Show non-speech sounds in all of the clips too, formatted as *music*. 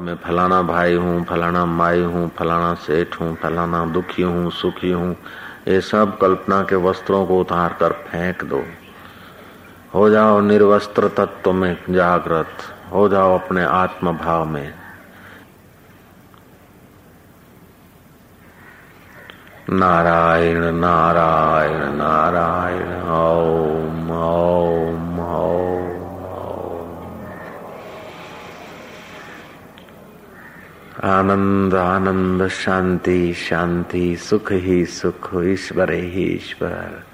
मैं फलाना भाई हूँ, फलाना माई हूँ, फलाना सेठ हूँ, फलाना दुखी हूँ, सुखी हूँ। ये सब कल्पना के वस्त्रों को उतार कर फेंक दो। हो जाओ निर्वस्त्र तत्व में जागृत। हो जाओ अपने आत्म भाव में। नारायण नारायण नारायण, ओम ओम। आनंद आनंद शांति शांति, सुख ही सुख, ईश्वर ही ईश्वर।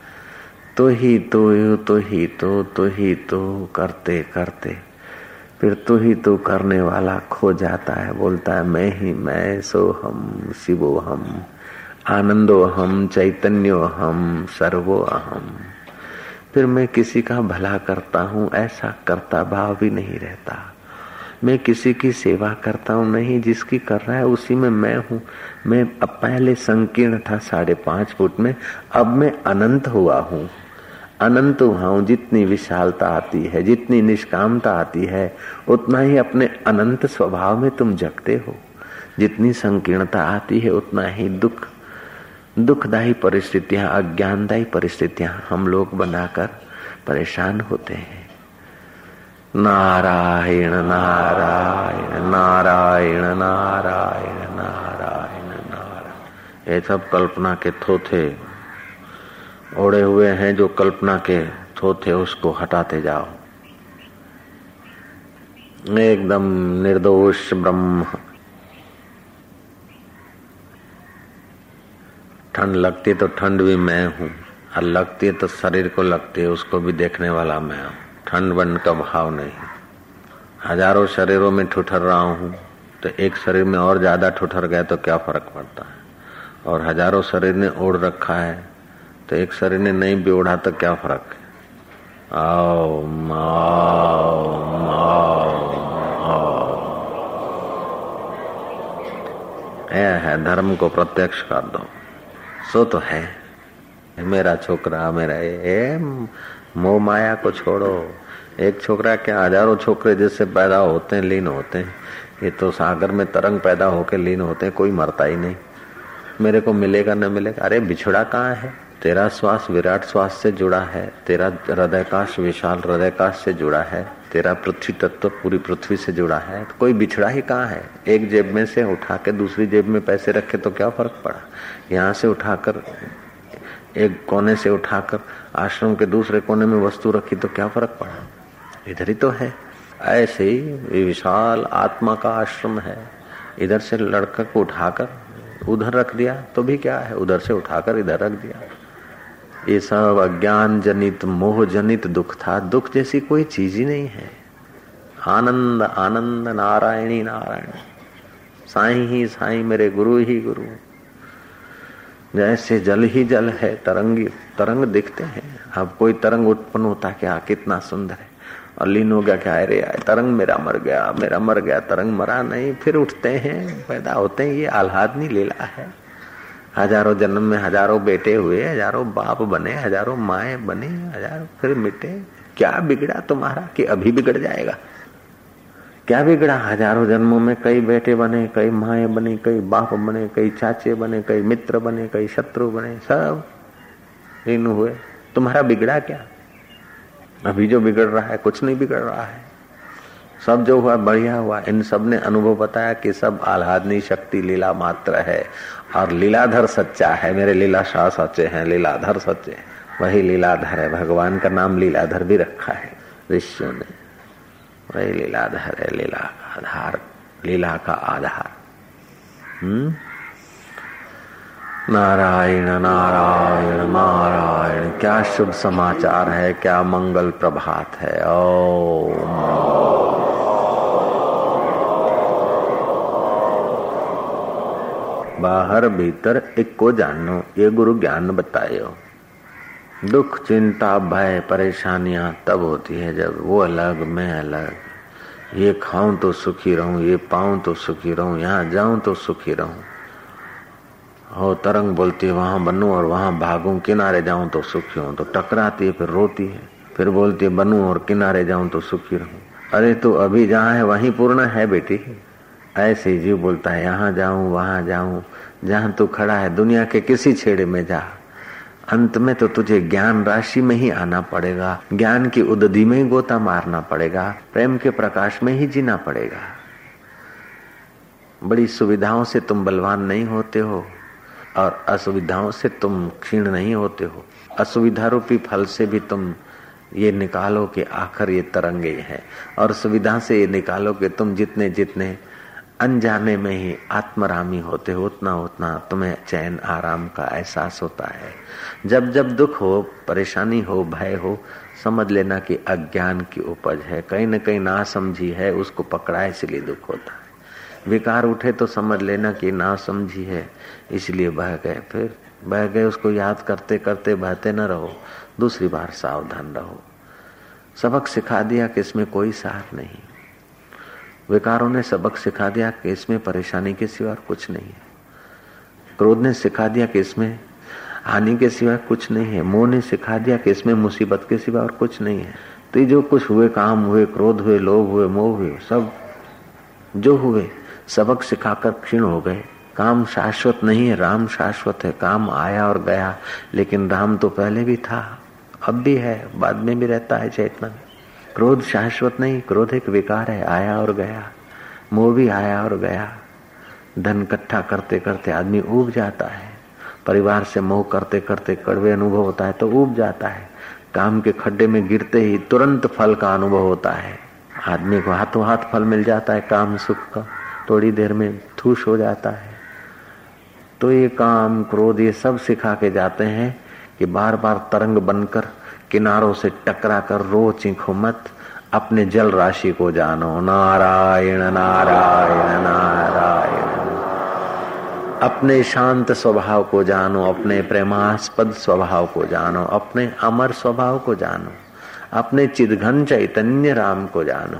तो ही तो तो ही तो तो ही तो करते करते, फिर तो ही तो करने वाला खो जाता है, बोलता है, मैं ही, मैं सो हम, शिवो हम, आनंदो हम, चैतन्यो हम, सर्वो अहम। फिर मैं किसी का भला करता हूँ, ऐसा करता भाव भी नहीं रहता। मैं किसी की सेवा करता हूँ, नहीं, जिसकी कर रहा है, उसी में मैं हूँ। मैं अब पहले संकीर्ण था साढ़े पाँच फुट में, अब मैं अनंत हुआ हूँ। अनंत हुआ हूँ, जितनी विशालता आती है, जितनी निष्कामता आती है, उतना ही अपने अनंत स्वभाव में तुम जगते हो। जितनी संकीर्णता आती है, उतना ही दुख। दुखदायी परिस्थितियाँ, अज्ञानदायी परिस्थितियाँ हम लोग बनाकर परेशान होते हैं। नारायण नारायण नारायण नारायण नारायण नारायण। ये सब कल्पना के थोथे। ओढ़े हुए हैं जो कल्पना के थोथे, उसको हटाते जाओ। एकदम निर्दोष ब्रह्म। ठंड लगती तो ठंड भी मैं हूँ, और लगती तो शरीर को लगती है, उसको भी देखने वाला मैं हूँ। ठंड बंड का भाव नहीं। हज़ारों शरीरों में ठुठर रहा हूँ तो एक शरीर में और ज़्यादा ठुठर गए तो क्या फ़र्क पड़ता है? और हज़ारों शरीर ने ओढ़ रखा है तो एक शरीर ने नहीं भी ओढ़ा तो क्या फ़र्क है? आओ आओ आओ है, धर्म को प्रत्यक्ष कर दो। सो तो है। मेरा छोकरा, मेरा ये मोह माया को छोड़ो। एक छोकरा क्या हज़ारों छोकरे जिससे पैदा होते हैं, लीन होते हैं? ये तो सागर में तरंग पैदा होके लीन होते हैं, कोई मरता ही नहीं। मेरे को मिलेगा, न मिलेगा? अरे, बिछड़ा कहाँ है? तेरा श्वास विराट श्वास से जुड़ा है, तेरा हृदयकाश विशाल हृदयकाश से जुड़ा है, तेरा पृथ्वी तत्व पूरी पृथ्वी से जुड़ा है। तो कोई बिछड़ा ही कहाँ है? एक जेब में से उठा के दूसरी जेब में पैसे रखे तो क्या फ़र्क पड़ा? यहाँ से उठाकर एक कोने से उठाकर आश्रम के दूसरे कोने में वस्तु रखी तो क्या फ़र्क पड़ा? इधर ही तो है। ऐसे ही विशाल आत्मा का आश्रम है। इधर से लड़का को उठाकर उधर रख दिया तो भी क्या है? उधर से उठाकर इधर रख दिया। ये सब अज्ञान जनित, मोह जनित दुख था। दुख जैसी कोई चीज़ ही नहीं है। आनंद आनंद नारायणी नारायण। साई ही साई मेरे गुरु ही गुरु। जैसे जल ही जल है, तरंगी तरंग दिखते हैं। अब कोई तरंग उत्पन्न होता क्या कितना सुंदर है। और लीन हो गया क्या अरे आए तरंग मेरा मर गया, मेरा मर गया, तरंग मरा नहीं, फिर उठते हैं, पैदा होते हैं। ये आह्लादनी लीला है। हज़ारों जन्म में हज़ारों बेटे हुए, हज़ारों बाप बने, हज़ारों माए बने, हज़ारों फिर मिटे। क्या बिगड़ा तुम्हारा कि अभी बिगड़ जाएगा? क्या बिगड़ा? हज़ारों जन्मों में कई बेटे बने, कई माए बने, कई बाप बने, कई चाचे बने, कई मित्र बने, कई शत्रु बने, सब इन हुए। तुम्हारा बिगड़ा क्या? अभी जो बिगड़ रहा है, कुछ नहीं बिगड़ रहा है। सब जो हुआ, बढ़िया हुआ। इन सबने अनुभव बताया कि सब आह्लादनी शक्ति लीला मात्र है। और लीलाधर सच्चा है। मेरे लीला शाह सच्चे हैं, लीलाधर सच्चे वही लीलाधर है। भगवान का नाम लीलाधर भी रखा है। ऋषियों ने। वही लीलाधर है, लीला आधार, लीला का आधार। हम्म? नारायण नारायण नारायण, क्या शुभ समाचार है, क्या मंगल प्रभात है? ओ बाहर भीतर एक को जानो, ये गुरु ज्ञान बतायो दुख, चिंता, भय, परेशानियाँ तब होती है जब वो अलग, मैं अलग। ये खाऊं तो सुखी रहूँ, ये पाऊँ तो सुखी रहूँ, यहाँ जाऊँ तो सुखी रहूँ। हो तरंग बोलती है, वहाँ बनू और वहाँ भागू, किनारे जाऊँ तो सुखी हूँ। तो टकराती है, फिर रोती है। फिर बोलती है, बनू और किनारे जाऊँ तो सुखी रहूँ। अरे तू अभी जहाँ है, वहीं पूर्ण है बेटी। ऐसे जीव बोलता है, यहाँ जाऊँ, वहाँ जाऊँ। जहाँ तू खड़ा है, दुनिया के किसी छेड़े में जा। अंत में तो तुझे ज्ञान राशि में ही आना पड़ेगा। ज्ञान की उदधि में ही गोता मारना पड़ेगा। प्रेम के प्रकाश में ही जीना पड़ेगा। बड़ी सुविधाओं से तुम बलवान नहीं होते हो और असुविधाओं से तुम क्षीण नहीं होते हो। असुविधा रूपी फल से भी तुम ये निकालो कि आखिर ये तरंगे हैं और सुविधा से ये निकालो कि तुम जितने जितने अनजाने में ही आत्मरामी होते हो, उतना उतना तुम्हें चैन आराम का एहसास होता है। जब जब दुख हो, परेशानी हो, भय हो, समझ लेना कि अज्ञान की उपज है, कहीं न कहीं ना समझी है, उसको पकड़ा इसलिए दुख होता है। विकार उठे तो समझ लेना कि ना समझी है, इसलिए बह गए। फिर बह गए, उसको याद करते करते बहते न रहो, दूसरी बार सावधान रहो। सबक सिखा दिया कि इसमें कोई सार नहीं। विकारों ने सबक सिखा दिया कि इसमें परेशानी के सिवा कुछ नहीं है। क्रोध ने सिखा दिया कि इसमें हानि के सिवा कुछ नहीं है। मोह ने सिखा दिया कि इसमें मुसीबत के सिवा और कुछ नहीं है। तो जो कुछ हुए, काम हुए, क्रोध हुए, लोभ हुए, मोह हुए, सब जो हुए, सबक सिखाकर क्षीण हो गए। काम शाश्वत नहीं है, राम शाश्वत है। काम आया और गया, लेकिन राम तो पहले भी था, अब भी है, बाद में भी रहता है चेतना क्रोध शाश्वत नहीं, क्रोध एक विकार है, आया और गया, मोह भी आया और गया। धन इकट्ठा करते करते आदमी उब जाता है, परिवार से मोह करते करते कड़वे अनुभव होता है तो उब जाता है। काम के खड्डे में गिरते ही तुरंत फल का अनुभव होता है। आदमी को हाथों हाथ फल मिल जाता है, काम सुख का, थोड़ी देर में थूस हो जाता है। तो ये काम, क्रोध ये सब सिखा के जाते हैं कि बार बार तरंग बनकर किनारों से टकरा कर रो चिंखो मत, अपने जल राशि को जानो। नारायण नारायण नारायण। अपने शांत स्वभाव को जानो, अपने प्रेमास्पद स्वभाव को जानो, अपने अमर स्वभाव को जानो, अपने चिदघन चैतन्य राम को जानो।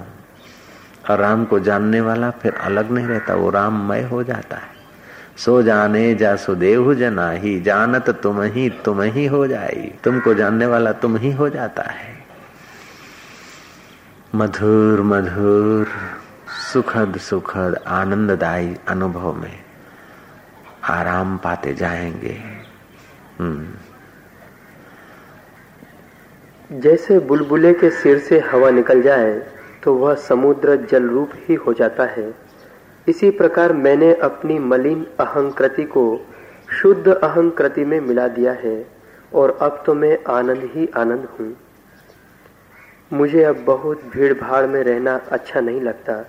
और राम को जानने वाला फिर अलग नहीं रहता, वो राममय हो जाता है। सो जाने जा सुदेव जना ही जानत तुम ही तुम ही हो जाई। तुमको जानने वाला तुम ही हो जाता है। मधुर मधुर, सुखद सुखद, आनंददायी अनुभव में आराम पाते जाएँगे। हम्म। जैसे बुलबुले के सिर से हवा निकल जाए तो वह समुद्र जल रूप ही हो जाता है। इसी प्रकार मैंने अपनी मलिन अहंकृति को शुद्ध अहंकृति में मिला दिया है और अब तो मैं आनंद ही आनंद हूँ। मुझे अब बहुत भीड़ भाड़ में रहना अच्छा नहीं लगता।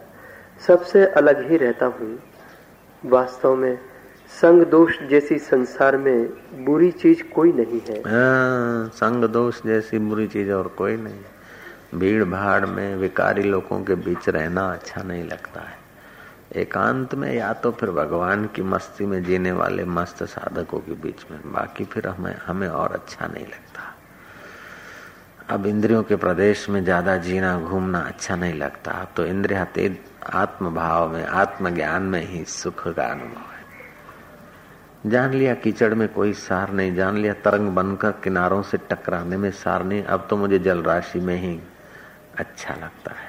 सबसे अलग ही रहता हूँ। वास्तव में संग दोष जैसी संसार में बुरी चीज़ कोई नहीं है। आ, हाँ, संग दोष जैसी बुरी चीज़ और कोई नहीं। भीड़ भाड़ में विकारी लोगों के बीच रहना अच्छा नहीं लगता है। एकांत में, या तो फिर भगवान की मस्ती में जीने वाले मस्त साधकों के बीच में। बाकी फिर हमें हमें और अच्छा नहीं लगता। अब इंद्रियों के प्रदेश में ज़्यादा जीना, घूमना अच्छा नहीं लगता। तो इंद्रिया तेज आत्म भाव में आत्म ज्ञान में ही सुख का अनुभव है। जान लिया कीचड़ में कोई सार नहीं, जान लिया तरंग बनकर किनारों से टकराने में सार नहीं। अब तो मुझे जल राशि में ही अच्छा लगता है।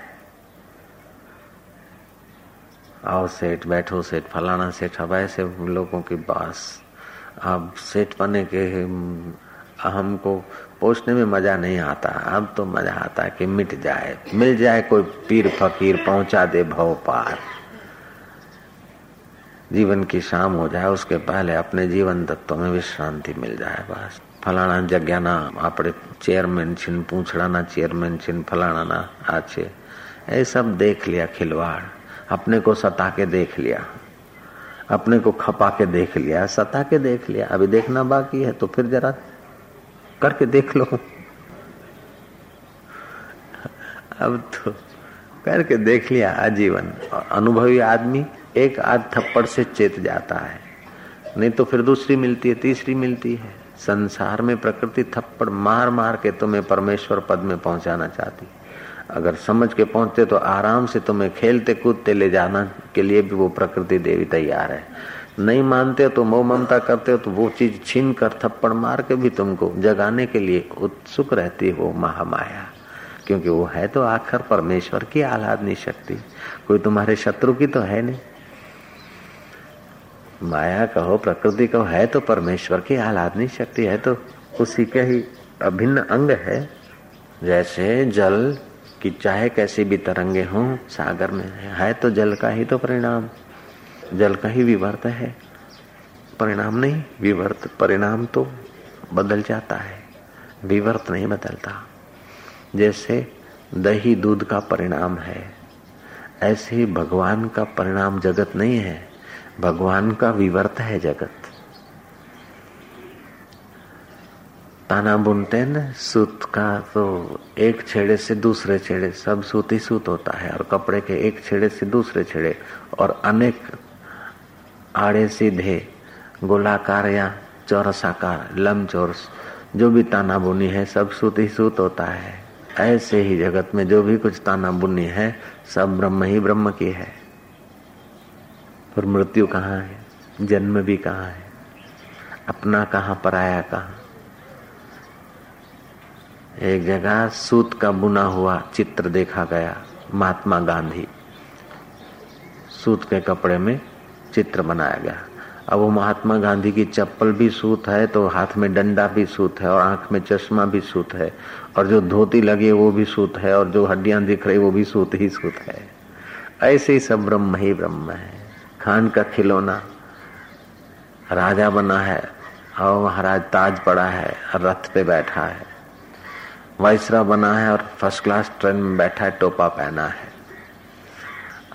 आओ सेठ, बैठो सेठ, फलाना सेठ, अब ऐसे लोगों के पास। अब सेठ पने के हमको पोषने में मज़ा नहीं आता। अब तो मज़ा आता है कि मिट जाए। मिल जाए कोई पीर फकीर, पहुँचा दे भव पार। जीवन की शाम हो जाए, उसके पहले अपने जीवन तत्व में विश्रांति मिल जाए बस। ना अपने चेयरमैन छिन, पूछड़ा ना चेयरमैन छिन, फलाना ना आचे ये सब देख लिया खिलवाड़। अपने को सता के देख लिया, अपने को खपा के देख लिया, सता के देख लिया। अभी देखना बाकी है तो फिर जरा करके देख लो। अब तो करके देख लिया आजीवन। अनुभवी आदमी एक आध थप्पड़ से चेत जाता है। नहीं तो फिर दूसरी मिलती है, तीसरी मिलती है। संसार में प्रकृति थप्पड़ मार मार के तुम्हें परमेश्वर पद में पहुंचाना चाहती अगर समझ के पहुँचते तो आराम से तुम्हें खेलते कूदते ले जाना के लिए भी वो प्रकृति देवी तैयार है। नहीं मानते तो मोह ममता करते हो तो वो चीज़ छीन कर थप्पड़ मार के भी तुमको जगाने के लिए उत्सुक रहती है महामाया। क्योंकि वो है तो आखिर परमेश्वर की आह्लादनी शक्ति। कोई तुम्हारे शत्रु की तो है नहीं। माया कहो, प्रकृति कहो, है तो परमेश्वर की आलादनी शक्ति है तो उसी के ही अभिन्न अंग है। जैसे जल की चाहे कैसी भी तरंगे हों, सागर में है तो जल का ही तो परिणाम। जल का ही विवर्त है। परिणाम नहीं, विवर्त, परिणाम तो बदल जाता है। विवर्त नहीं बदलता। जैसे दही दूध का परिणाम है, ऐसे ही भगवान का परिणाम जगत नहीं है। भगवान का विवर्त है जगत। ताना बुनते हैं न सूत का तो एक छेड़े से दूसरे छेड़े, सब सूत ही सूत होता है और कपड़े के एक छेड़े से दूसरे छेड़े और अनेक आड़े सीधे, गोलाकार या चौरसाकार लम चौरस जो भी ताना बुनी है, सब सूत ही सूत होता है। ऐसे ही जगत में जो भी कुछ ताना बुनी है, सब ब्रह्म ही ब्रह्म की है। और मृत्यु कहाँ है? जन्म भी कहाँ है? अपना कहाँ, पराया कहाँ? एक जगह सूत का बुना हुआ चित्र देखा गया, महात्मा गांधी। सूत के कपड़े में चित्र बनाया गया। अब वो महात्मा गांधी की चप्पल भी सूत है तो हाथ में डंडा भी सूत है और आँख में चश्मा भी सूत है। और जो धोती लगी वो भी सूत है और जो हड्डियाँ दिख रही वो भी सूत ही सूत है। ऐसे ही सब ब्रह्म ही ब्रह्म है। खान का खिलौना राजा बना है और महाराज ताज पड़ा है, रथ पे बैठा है। वाइसरा बना है और फ़र्स्ट क्लास ट्रेन में बैठा है, टोपा पहना है।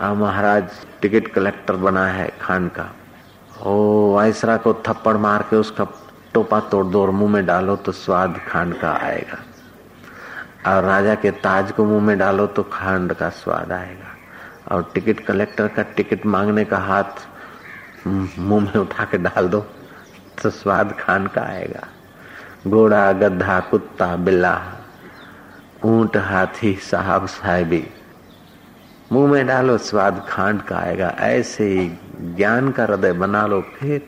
अब महाराज, टिकट कलेक्टर बना है खान का। ओ वाइसरा को थप्पड़ मार के उसका टोपा तोड़ दो और मुँह में डालो तो स्वाद खांड का आएगा। और राजा के ताज को मुँह में डालो तो खांड का स्वाद आएगा। और टिकट कलेक्टर का टिकट मांगने का हाथ मुँह में उठा के डाल दो तो स्वाद खान का आएगा। घोड़ा, गधा, कुत्ता, बिल्ला ऊँट हाथी साहब साहेबी। मुँह में डालो, स्वाद खांड का आएगा। ऐसे ही ज्ञान का हृदय बना लो, फिर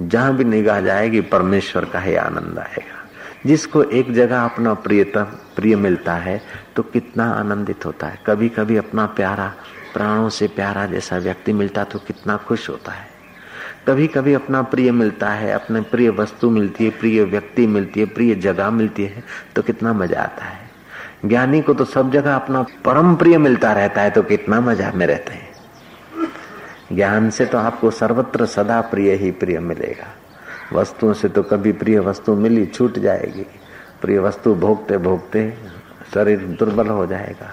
जहाँ भी निगाह जाएगी, परमेश्वर का ही आनंद आएगा। जिसको एक जगह अपना प्रियतम, प्रिय मिलता है तो कितना आनंदित होता है। कभी कभी अपना प्यारा, प्राणों से प्यारा जैसा व्यक्ति मिलता तो कितना खुश होता है। कभी कभी अपना प्रिय मिलता है, अपने प्रिय वस्तु मिलती है, प्रिय व्यक्ति मिलती है, प्रिय जगह मिलती है तो कितना मज़ा आता है। ज्ञानी को तो सब जगह अपना परम प्रिय मिलता रहता है तो कितना मज़ा में रहते हैं। ज्ञान से तो आपको सर्वत्र सदा प्रिय ही प्रिय मिलेगा। वस्तुओं से तो कभी प्रिय वस्तु मिली छूट जाएगी। प्रिय वस्तु भोगते भोगते शरीर दुर्बल हो जाएगा,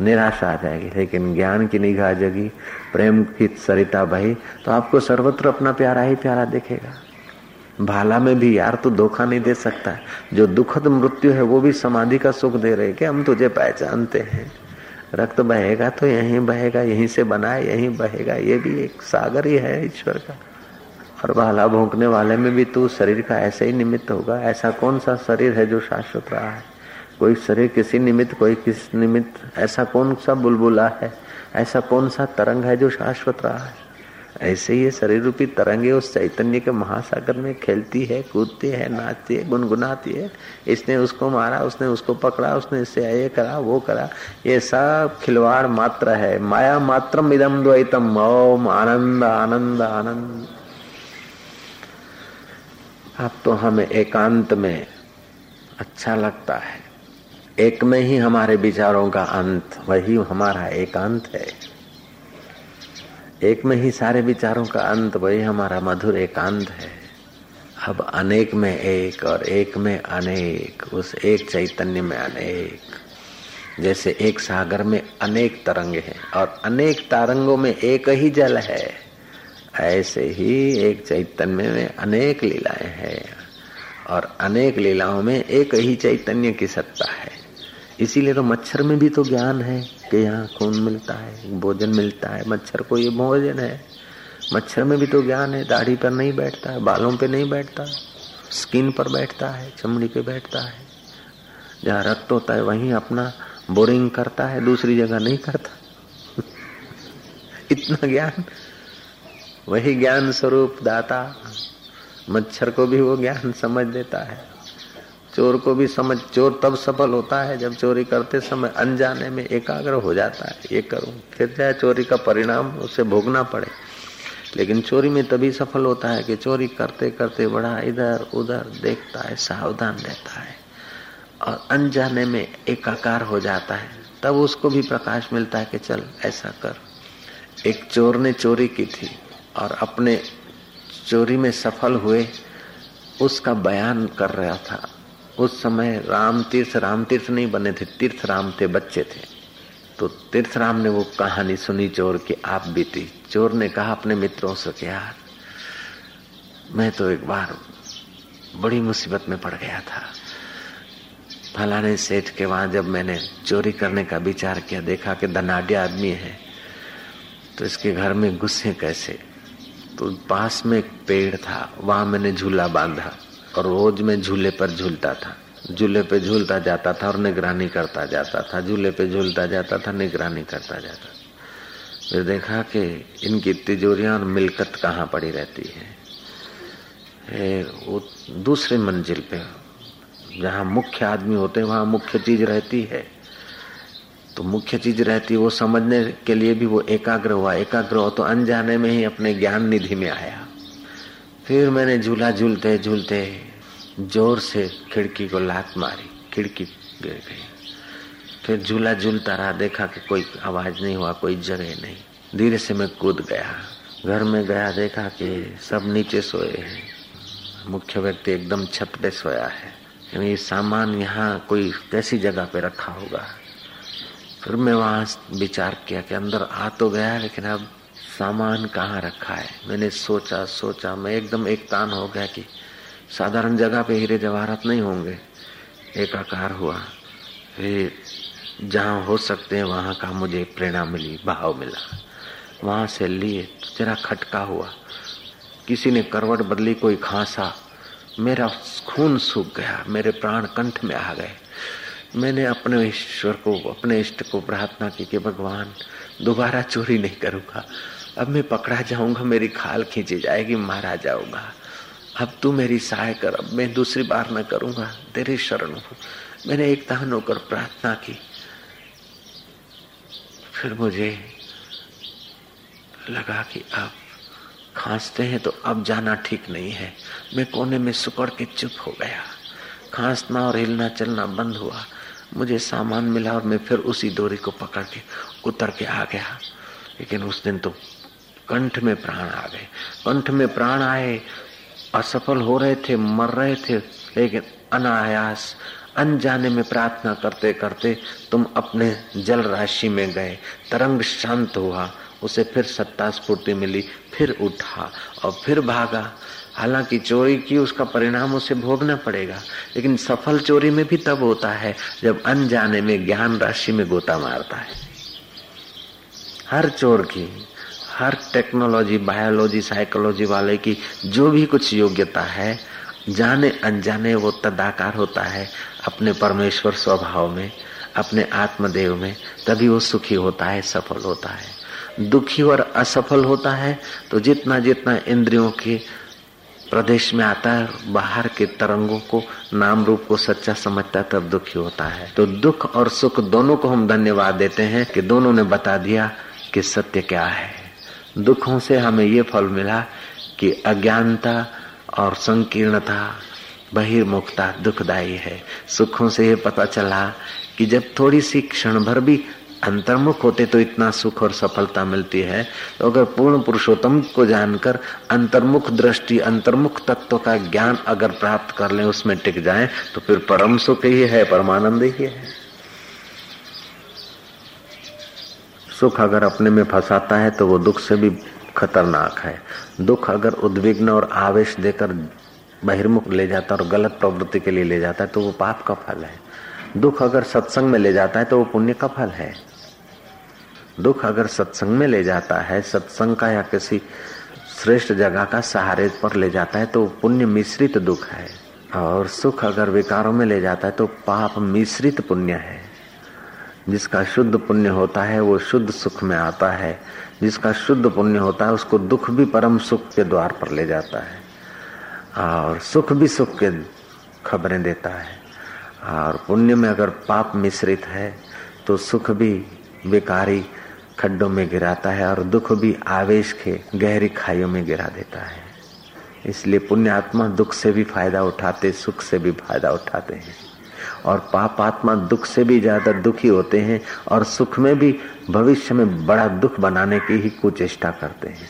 निराशा आ जाएगी। लेकिन ज्ञान की निगाह जगी, प्रेम की सरिता बही तो आपको सर्वत्र अपना प्यारा ही प्यारा दिखेगा। भाला में भी यार तो धोखा नहीं दे सकता। जो दुखद मृत्यु है, वो भी समाधि का सुख दे रहे कि हम तुझे पहचानते हैं। रक्त बहेगा तो यहीं बहेगा, यहीं से बना, यहीं बहेगा। ये भी एक सागर ही है ईश्वर का। और भाला भोंकने वाले में भी तू शरीर का ऐसे ही निमित्त होगा। ऐसा कौन सा शरीर है जो शाश्वत रहा है? कोई शरीर किसी निमित्त, कोई किस निमित्त। ऐसा कौन सा बुलबुला है? ऐसा कौन सा तरंग है जो शाश्वत रहा है? ऐसे ही शरीर रूपी तरंगे उस चैतन्य के महासागर में खेलती है, कूदती है, नाचती है, गुनगुनाती है। इसने उसको मारा, उसने उसको पकड़ा, उसने इससे ये करा, वो करा। ये सब खिलवाड़ मात्र है। माया मात्रम इदम द्वैतम। ओम आनंद आनंद आनंद। अब तो हमें एकांत में अच्छा लगता है। एक में ही हमारे विचारों का अंत, वही हमारा एकांत है। एक में ही सारे विचारों का अंत, वही हमारा मधुर एकांत है। अब अनेक में एक और एक में अनेक, उस एक चैतन्य में अनेक। जैसे एक सागर में अनेक तरंग हैं और अनेक तरंगों में एक ही जल है। ऐसे ही एक चैतन्य में अनेक लीलाएँ हैं और अनेक लीलाओं में एक ही चैतन्य की सत्ता है। इसीलिए तो मच्छर में भी तो ज्ञान है। कि यहाँ खून मिलता है, भोजन मिलता है, मच्छर को ये भोजन है। मच्छर में भी तो ज्ञान है, दाढ़ी पर नहीं बैठता है बालों पे नहीं बैठता, स्किन पर बैठता है, चमड़ी पे बैठता है। जहाँ रक्त होता है, वहीं अपना बोरिंग करता है, दूसरी जगह नहीं करता। *laughs* इतना ज्ञान, वही ज्ञान स्वरूप दाता, मच्छर को भी वो ज्ञान समझ देता है। चोर को भी समझ, चोर तब सफल होता है जब चोरी करते समय अनजाने में एकाग्र हो जाता है। ये करूँ, फिर चाहे चोरी का परिणाम उसे भोगना पड़े। लेकिन चोरी में तभी सफल होता है कि चोरी करते करते बड़ा इधर, उधर देखता है, सावधान रहता है और अनजाने में एकाकार हो जाता है। तब उसको भी प्रकाश मिलता है कि चल, ऐसा कर। एक चोर ने चोरी की थी और अपने चोरी में सफल हुए, उसका बयान कर रहा था। उस समय राम तीर्थ राम तीर्थ नहीं बने थे, तीर्थ राम थे, बच्चे थे। तो तीर्थ राम ने वो कहानी सुनी चोर की, आप बीती चोर ने कहा अपने मित्रों से कि यार, मैं तो एक बार बड़ी मुसीबत में पड़ गया था। फलाने सेठ के वहाँ जब मैंने चोरी करने का विचार किया, देखा कि धनाढ़ आदमी है तो इसके घर में घुसे कैसे? तो पास में एक पेड़ था, वहाँ मैंने झूला बांधा। और रोज में झूले पर झूलता था। झूले पे झूलता जाता था और निगरानी करता जाता था। झूले पे झूलता जाता था, निगरानी करता जाता फिर देखा कि इनकी तिजोरियाँ और मिलकत कहाँ पड़ी रहती है। वो दूसरी मंजिल पे, जहाँ मुख्य आदमी होते वहाँ मुख्य चीज़ रहती है। तो मुख्य चीज़ रहती है, वो समझने के लिए भी वो एकाग्र हुआ। एकाग्र हो तो अनजाने में ही अपने ज्ञान निधि में आया। फिर मैंने झूला झूलते झूलते ज़ोर से खिड़की को लात मारी, खिड़की गिर गई। फिर झूला झूलता रहा, देखा कि कोई आवाज़ नहीं हुआ, कोई जगह नहीं। धीरे से मैं कूद गया, घर में गया, देखा कि सब नीचे सोए हैं। मुख्य व्यक्ति एकदम पे सोया है। यानी सामान यहाँ कोई कैसी जगह पे रखा होगा। फिर मैं वहाँ विचार किया कि अंदर आ तो गया, लेकिन अब सामान कहाँ रखा है? मैंने सोचा सोचा, मैं एकदम एक तान हो गया कि साधारण जगह पे हीरे जवाहरात नहीं होंगे। एकाकार हुआ। फिर जहाँ हो सकते हैं, वहाँ का मुझे प्रेरणा मिली, भाव मिला। वहाँ से लिए जरा खटका हुआ। किसी ने करवट बदली, कोई खांसा। मेरा खून सूख गया, मेरे प्राण कंठ में आ गए। मैंने अपने ईश्वर को, अपने इष्ट को प्रार्थना की कि, भगवान, दोबारा चोरी नहीं करूँगा। अब मैं पकड़ा जाऊँगा, मेरी खाल खींची जाएगी, मारा जाऊँगा। अब तू मेरी सहाय कर, अब मैं दूसरी बार न करूँगा। तेरी शरण हूँ मैंने एक तहन होकर प्रार्थना की। फिर मुझे लगा कि अब खांसते हैं तो अब जाना ठीक नहीं है। मैं कोने में सुकड़ के चुप हो गया। खांसना और हिलना चलना बंद हुआ। मुझे सामान मिला और मैं फिर उसी डोरी को पकड़ के उतर के आ गया। लेकिन उस दिन तो कंठ में प्राण आ गए कंठ में प्राण आए, असफल हो रहे थे, मर रहे थे, लेकिन अनायास, अनजाने में प्रार्थना करते करते तुम अपने जल राशि में गए। तरंग शांत हुआ, उसे फिर सत्ता स्फूर्ति मिली, फिर उठा और फिर भागा। हालाँकि चोरी की उसका परिणाम उसे भोगना पड़ेगा, लेकिन सफल चोरी में भी तब होता है जब अनजाने में ज्ञान राशि में गोता मारता है। हर चोर की हर टेक्नोलॉजी बायोलॉजी साइकोलॉजी वाले की जो भी कुछ योग्यता है, जाने अनजाने वो तदाकार होता है अपने परमेश्वर स्वभाव में, अपने आत्मदेव में, तभी वो सुखी होता है, सफल होता है। दुखी और असफल होता है तो जितना जितना इंद्रियों के प्रदेश में आता है, बाहर के तरंगों को, नाम रूप को सच्चा समझता है, तब दुखी होता है। तो दुख और सुख दोनों को हम धन्यवाद देते हैं कि दोनों ने बता दिया कि सत्य क्या है। दुखों से हमें ये फल मिला कि अज्ञानता और संकीर्णता बहिर्मुखता दुखदायी है। सुखों से ये पता चला कि जब थोड़ी सी क्षण भर भी अंतर्मुख होते तो इतना सुख और सफलता मिलती है। तो अगर पूर्ण पुरुषोत्तम को जानकर अंतर्मुख दृष्टि, अंतर्मुख तत्व का ज्ञान अगर प्राप्त कर ले, उसमें टिक जाए तो फिर परम सुख ही है, परमानंद ही है। सुख अगर अपने में फंसाता है तो वो दुख से भी खतरनाक है। दुख अगर उद्विग्न और आवेश देकर बहिर्मुख ले जाता है और गलत प्रवृत्ति के लिए ले जाता है तो वो पाप का फल है। दुख अगर सत्संग में ले जाता है तो वो पुण्य का फल है। दुख अगर सत्संग में ले जाता है, सत्संग का या किसी श्रेष्ठ जगह का सहारे पर ले जाता है तो पुण्य मिश्रित दुख है। और सुख अगर विकारों में ले जाता है तो पाप मिश्रित पुण्य है। जिसका शुद्ध पुण्य होता है, वो शुद्ध सुख में आता है। जिसका शुद्ध पुण्य होता है, उसको दुख भी परम सुख के द्वार पर ले जाता है। और सुख भी सुख के खबरें देता है। और पुण्य में अगर पाप मिश्रित है तो सुख भी बेकारी खड्डों में गिराता है और दुख भी आवेश के गहरी खाइयों में गिरा देता है। इसलिए पुण्यात्मा दुख से भी फ़ायदा उठाते, सुख से भी फ़ायदा उठाते हैं। और पाप आत्मा दुख से भी ज़्यादा दुखी होते हैं और सुख में भी भविष्य में बड़ा दुख बनाने की ही कुचेष्टा करते हैं।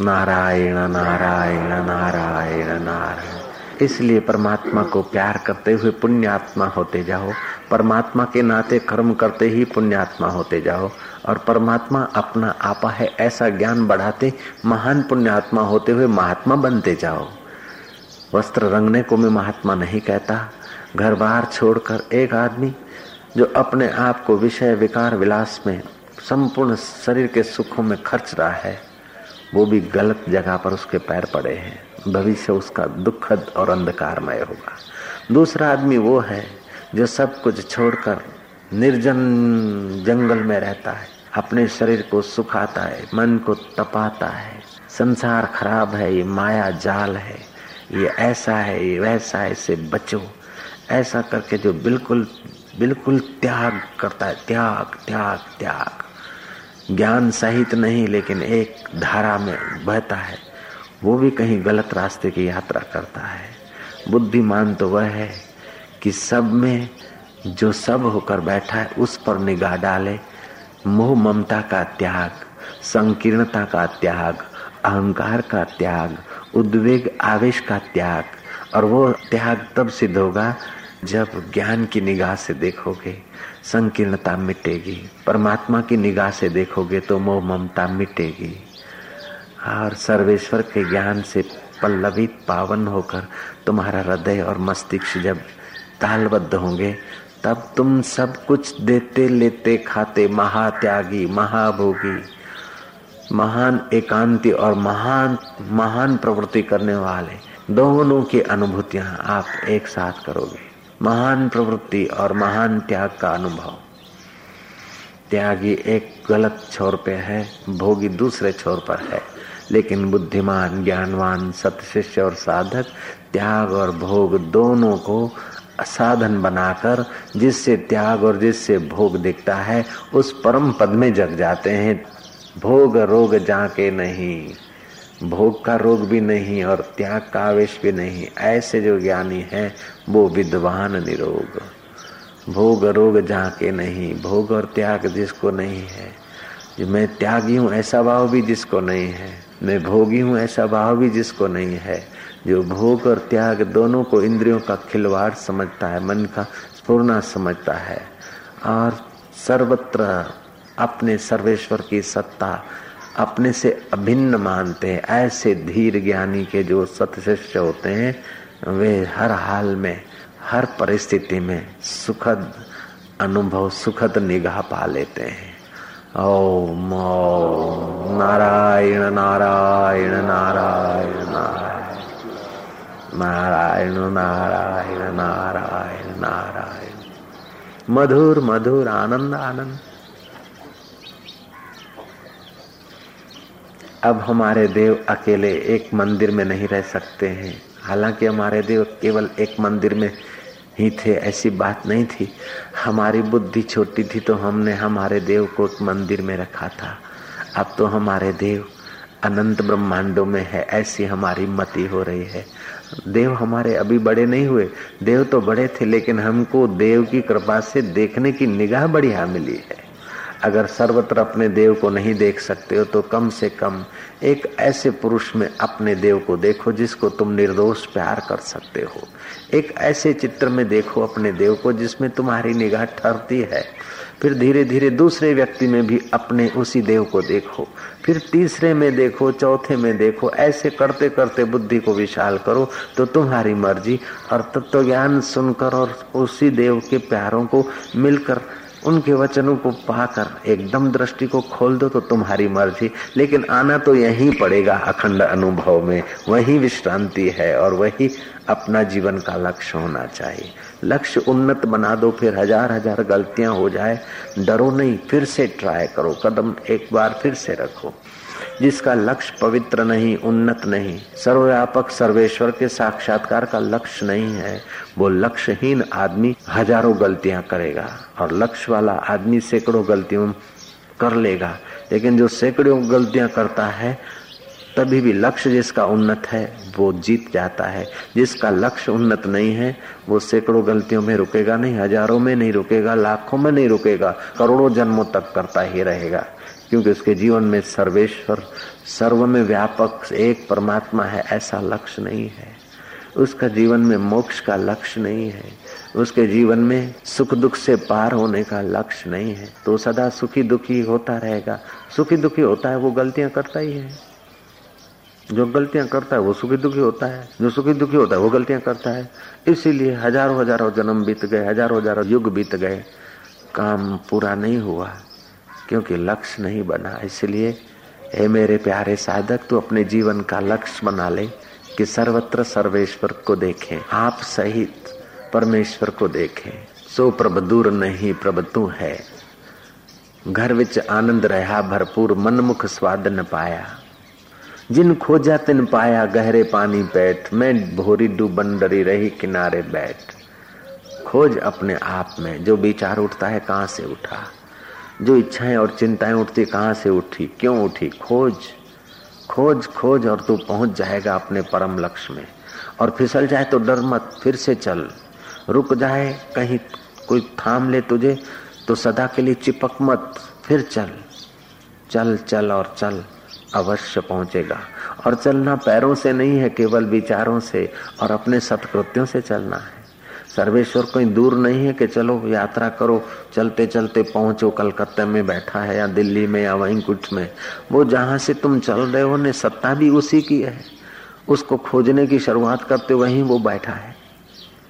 नारायण नारायण नारायण नारायण। इसलिए परमात्मा को प्यार करते हुए पुण्यात्मा होते जाओ। परमात्मा के नाते कर्म करते ही पुण्यात्मा होते जाओ। और परमात्मा अपना आपा है ऐसा ज्ञान बढ़ाते महान पुण्यात्मा होते हुए महात्मा बनते जाओ। वस्त्र रंगने को मैं महात्मा नहीं कहता। घर बार छोड़कर एक आदमी जो अपने आप को विषय विकार विलास में संपूर्ण शरीर के सुखों में खर्च रहा है, वो भी गलत जगह पर उसके पैर पड़े हैं। भविष्य उसका दुखद और अंधकारमय होगा। दूसरा आदमी वो है जो सब कुछ छोड़कर निर्जन जंगल में रहता है। अपने शरीर को सुखाता है, मन को तपाता है। संसार खराब है, ये माया जाल है। ये ऐसा है, ये वैसा है इससे बचो। ऐसा करके जो बिल्कुल बिल्कुल त्याग करता है, त्याग त्याग त्याग। ज्ञान सहित नहीं, लेकिन एक धारा में बहता है। वो भी कहीं गलत रास्ते की यात्रा करता है। बुद्धिमान तो वह है कि सब में जो सब होकर बैठा है, उस पर निगाह डाले। मोह ममता का त्याग, संकीर्णता का त्याग, अहंकार का त्याग, उद्वेग आवेश का त्याग और वो त्याग तब सिद्ध होगा जब ज्ञान की निगाह से देखोगे, संकीर्णता मिटेगी, परमात्मा की निगाह से देखोगे तो मोह ममता मिटेगी। और सर्वेश्वर के ज्ञान से पल्लवित पावन होकर तुम्हारा हृदय और मस्तिष्क जब तालबद्ध होंगे, तब तुम सब कुछ देते लेते खाते महात्यागी, महाभोगी, महान एकांति और महान महान प्रवृत्ति करने वाले। दोनों की अनुभूतियाँ आप एक साथ करोगे। महान प्रवृत्ति और महान त्याग का अनुभव। त्यागी एक गलत छोर पे है, भोगी दूसरे छोर पर है। लेकिन बुद्धिमान, ज्ञानवान सत्शिष्य और साधक, त्याग और भोग दोनों को साधन बनाकर जिससे त्याग और जिससे भोग दिखता है, उस परम पद में जग जाते हैं। भोग रोग जाके नहीं। भोग का रोग भी नहीं और त्याग का आवेश भी नहीं, ऐसे जो ज्ञानी है, वो विद्वान निरोग। भोग रोग जहाँ नहीं, भोग और त्याग जिसको नहीं है। जो मैं त्यागी हूँ, ऐसा भाव भी जिसको नहीं है। मैं भोगी हूँ, ऐसा भाव भी जिसको नहीं है। जो भोग और त्याग दोनों को इंद्रियों का खिलवाड़ समझता है, मन का स्पूर्णा समझता है। और सर्वत्र अपने सर्वेश्वर की सत्ता अपने से अभिन्न मानते हैं। ऐसे धीर ज्ञानी के जो सतशिष्य होते हैं, वे हर हाल में, हर परिस्थिति में सुखद अनुभव, सुखद निगाह पा लेते हैं। ओम, नारायण नारायण नारायण नारायण। नारायण नारायण नारायण नारायण। मधुर मधुर, आनंद आनंद। अब हमारे देव अकेले एक मंदिर में नहीं रह सकते हैं। हालाँकि हमारे देव केवल एक मंदिर में ही थे, ऐसी बात नहीं थी। हमारी बुद्धि छोटी थी तो हमने हमारे देव को एक मंदिर में रखा था। अब तो हमारे देव अनंत ब्रह्मांडों में है, ऐसी हमारी मति हो रही है। देव हमारे अभी बड़े नहीं हुए। देव तो बड़े थे, लेकिन हमको देव की कृपा से देखने की निगाह बढ़िया मिली है। अगर सर्वत्र अपने देव को नहीं देख सकते हो तो कम से कम एक ऐसे पुरुष में अपने देव को देखो जिसको तुम निर्दोष प्यार कर सकते हो। एक ऐसे चित्र में देखो अपने देव को जिसमें तुम्हारी निगाह ठहरती है। फिर धीरे धीरे दूसरे व्यक्ति में भी अपने उसी देव को देखो। फिर तीसरे में देखो, चौथे में देखो, ऐसे करते करते बुद्धि को विशाल करो तो तुम्हारी मर्ज़ी। और तत्व ज्ञान सुनकर और उसी देव के प्यारों को मिलकर उनके वचनों को पाकर एकदम दृष्टि को खोल दो तो तुम्हारी मर्ज़ी। लेकिन आना तो यही पड़ेगा अखंड अनुभव में। वही विश्रांति है और वही अपना जीवन का लक्ष्य होना चाहिए। लक्ष्य उन्नत बना दो, फिर हज़ार हज़ार गलतियाँ हो जाए। डरो नहीं, फिर से ट्राई करो। कदम एक बार फिर से रखो। जिसका लक्ष्य पवित्र नहीं, उन्नत नहीं। सर्वव्यापक सर्वेश्वर के साक्षात्कार का लक्ष्य नहीं है। वो लक्ष्यहीन आदमी हज़ारों गलतियाँ करेगा और लक्ष्य वाला आदमी सैकड़ों गलतियों कर लेगा। लेकिन जो सैकड़ों गलतियाँ करता है, तभी भी लक्ष्य जिसका उन्नत है, वो जीत जाता है। जिसका लक्ष्य उन्नत नहीं है, वो सैकड़ों गलतियों में रुकेगा नहीं, हज़ारों में नहीं रुकेगा, लाखों में नहीं रुकेगा, करोड़ों जन्मों तक करता ही रहेगा। क्योंकि उसके जीवन में सर्वेश्वर, सर्व में व्यापक एक परमात्मा है, ऐसा लक्ष्य नहीं है। उसका जीवन में मोक्ष का लक्ष्य नहीं है। उसके जीवन में सुख दुख से पार होने का लक्ष्य नहीं है। तो सदा सुखी दुखी होता रहेगा। सुखी दुखी होता है, वो गलतियाँ करता ही है। जो गलतियाँ करता है, वो सुखी दुखी होता है। जो सुखी दुखी होता है, वो गलतियाँ करता है। इसीलिए हज़ारों हज़ारों जन्म बीत गए हज़ारों हज़ारों युग बीत गए। काम पूरा नहीं हुआ। क्योंकि लक्ष्य नहीं बना। इसलिए, हे मेरे प्यारे साधक, तू अपने जीवन का लक्ष्य बना ले कि सर्वत्र सर्वेश्वर को देखें, आप सहित परमेश्वर को देखें। सो प्रभ, दूर नहीं प्रभ, तू है। घर विच आनंद रहा, भरपूर मनमुख स्वाद न पाया। जिन खोजा तिन पाया, गहरे पानी बैठ। मैं भोरी डूबन डरी रही किनारे बैठ। खोज अपने आप में, जो विचार उठता है, कहाँ से उठा? जो इच्छाएँ और चिंताएँ उठती कहाँ से उठी, क्यों उठी? खोज खोज खोज और तू पहुँच जाएगा अपने परम लक्ष्य में। और फिसल जाए तो डर मत, फिर से चल। रुक जाए, कहीं कोई थाम ले तुझे तो सदा के लिए चिपक मत, फिर चल। चल चल और चल, अवश्य पहुंचेगा। और चलना पैरों से नहीं है, केवल विचारों से और अपने सत्कृत्यों से चलना है। सर्वेश्वर कोई दूर नहीं है कि चलो यात्रा करो, चलते चलते पहुंचो, कलकत्ते में बैठा है या दिल्ली में या वहीं कुछ में। वो जहाँ से तुम चल रहे हो, ने सत्ता भी उसी की है। उसको खोजने की शुरुआत करते वहीं वो बैठा है।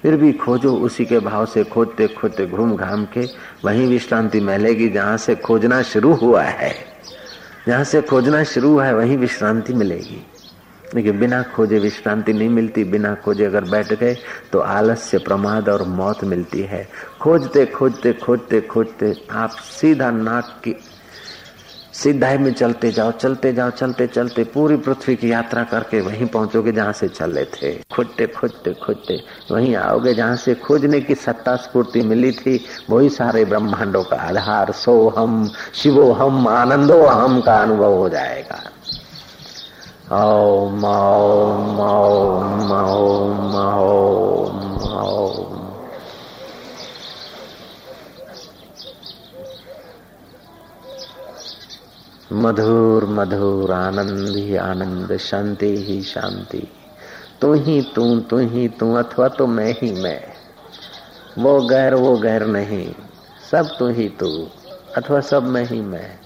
फिर भी खोजो उसी के भाव से, खोजते खोजते घूम घाम के, वहीं विश्रांति मिलेगी जहाँ से खोजना शुरू हुआ है। जहाँ से खोजना शुरू हुआ है, वहीं विश्रांति मिलेगी। लेकिन बिना खोजे विश्रांति नहीं मिलती, बिना खोजे अगर बैठ गए तो आलस्य, प्रमाद और मौत मिलती है। खोजते खोजते खोजते खोजते आप सीधा नाक की सीधाई में चलते जाओ चलते जाओ, चलते चलते पूरी पृथ्वी की यात्रा करके वहीं पहुंचोगे जहाँ से चले थे। खोजते खोजते खोजते वहीं आओगे जहाँ से खोजने की सत्ता स्फूर्ति मिली थी। वही सारे ब्रह्मांडों का आधार सो हम शिवो हम आनंदो हम का अनुभव हो जाएगा। Om. मधुर मधुर, आनंद ही आनंद, शांति ही शांति। तू ही तू तू ही तू अथवा तो मैं ही मैं। वो गैर वो गैर नहीं। सब तू ही तू, अथवा सब मैं ही मैं।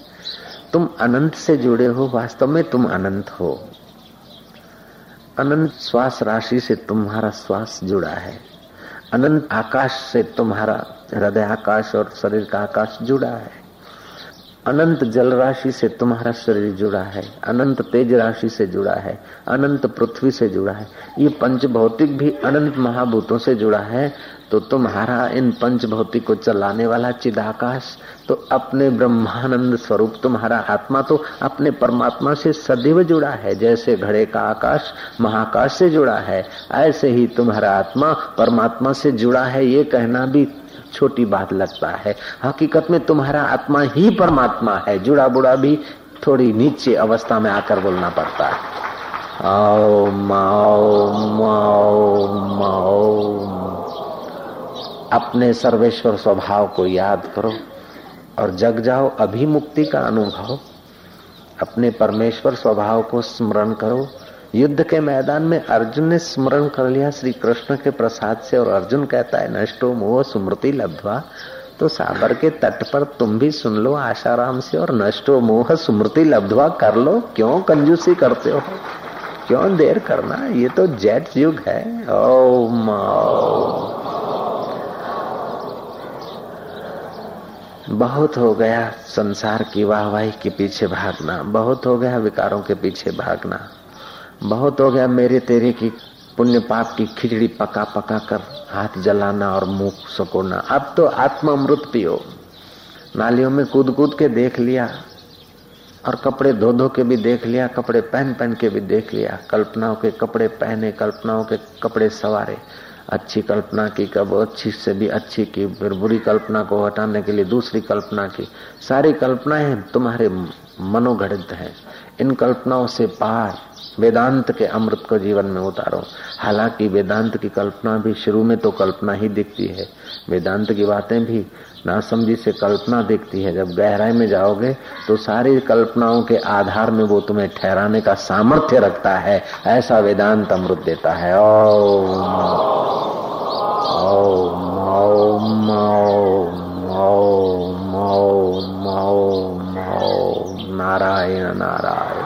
तुम अनंत से जुड़े हो, वास्तव में तुम अनंत हो। अनंत श्वास राशि से तुम्हारा श्वास जुड़ा है। अनंत आकाश से तुम्हारा हृदय आकाश और शरीर का आकाश जुड़ा है। अनंत जल राशि से तुम्हारा शरीर जुड़ा है। अनंत तेज राशि से जुड़ा है। अनंत पृथ्वी से जुड़ा है। ये पंच भौतिक भी अनंत महाभूतों से जुड़ा है। तो तुम्हारा इन पंच भौतिक को चलाने वाला चिदाकाश तो अपने ब्रह्मानंद स्वरूप तुम्हारा आत्मा तो अपने परमात्मा से सदैव जुड़ा है, जैसे घड़े का आकाश महाकाश से जुड़ा है, ऐसे ही तुम्हारा आत्मा परमात्मा से जुड़ा है, ये कहना भी छोटी बात लगता है। हकीकत में तुम्हारा आत्मा ही परमात्मा है जुड़ा बुड़ा भी थोड़ी नीचे अवस्था में आकर बोलना पड़ता है। ओम ओम ओम अपने सर्वेश्वर स्वभाव को याद करो और जग जाओ अभी मुक्ति का अनुभव। अपने परमेश्वर स्वभाव को स्मरण करो। युद्ध के मैदान में अर्जुन ने स्मरण कर लिया श्री कृष्ण के प्रसाद से, और अर्जुन कहता है, नष्टो मोह स्मृति लब्धवा। तो साबर के तट पर तुम भी सुन लो आशाराम से, और नष्टो मोह स्मृति लब्धवा कर लो। क्यों कंजूसी करते हो? क्यों देर करना? ये तो जेट युग है। ओ बहुत हो गया संसार की वाहवाही के पीछे भागना, बहुत हो गया विकारों के पीछे भागना, बहुत हो गया मेरे तेरे की पुण्य पाप की खिचड़ी पका पका कर हाथ जलाना और मुँह सकोना। अब तो आत्मामृत पियो नालियों में कूद कूद के देख लिया और कपड़े धो धो के भी देख लिया, कपड़े पहन पहन के भी देख लिया, कल्पनाओं के कपड़े पहने, कल्पनाओं के कपड़े सवारे। अच्छी कल्पना की, कब अच्छी से भी अच्छी की, फिर बुरी कल्पना को हटाने के लिए दूसरी कल्पना की। सारी कल्पनाएँ तुम्हारे मनोगणित हैं। इन कल्पनाओं से पार वेदांत के अमृत को जीवन में उतारो। हालाँकि वेदांत की कल्पना भी शुरू में तो कल्पना ही दिखती है। वेदांत की बातें भी नासमझी से कल्पना दिखती है। जब गहराई में जाओगे तो सारी कल्पनाओं के आधार में वो तुम्हें ठहराने का सामर्थ्य रखता है। ऐसा वेदांत अमृत देता है। ओम ओम ओम ओम ओम ओम ओम नारायण नारायण।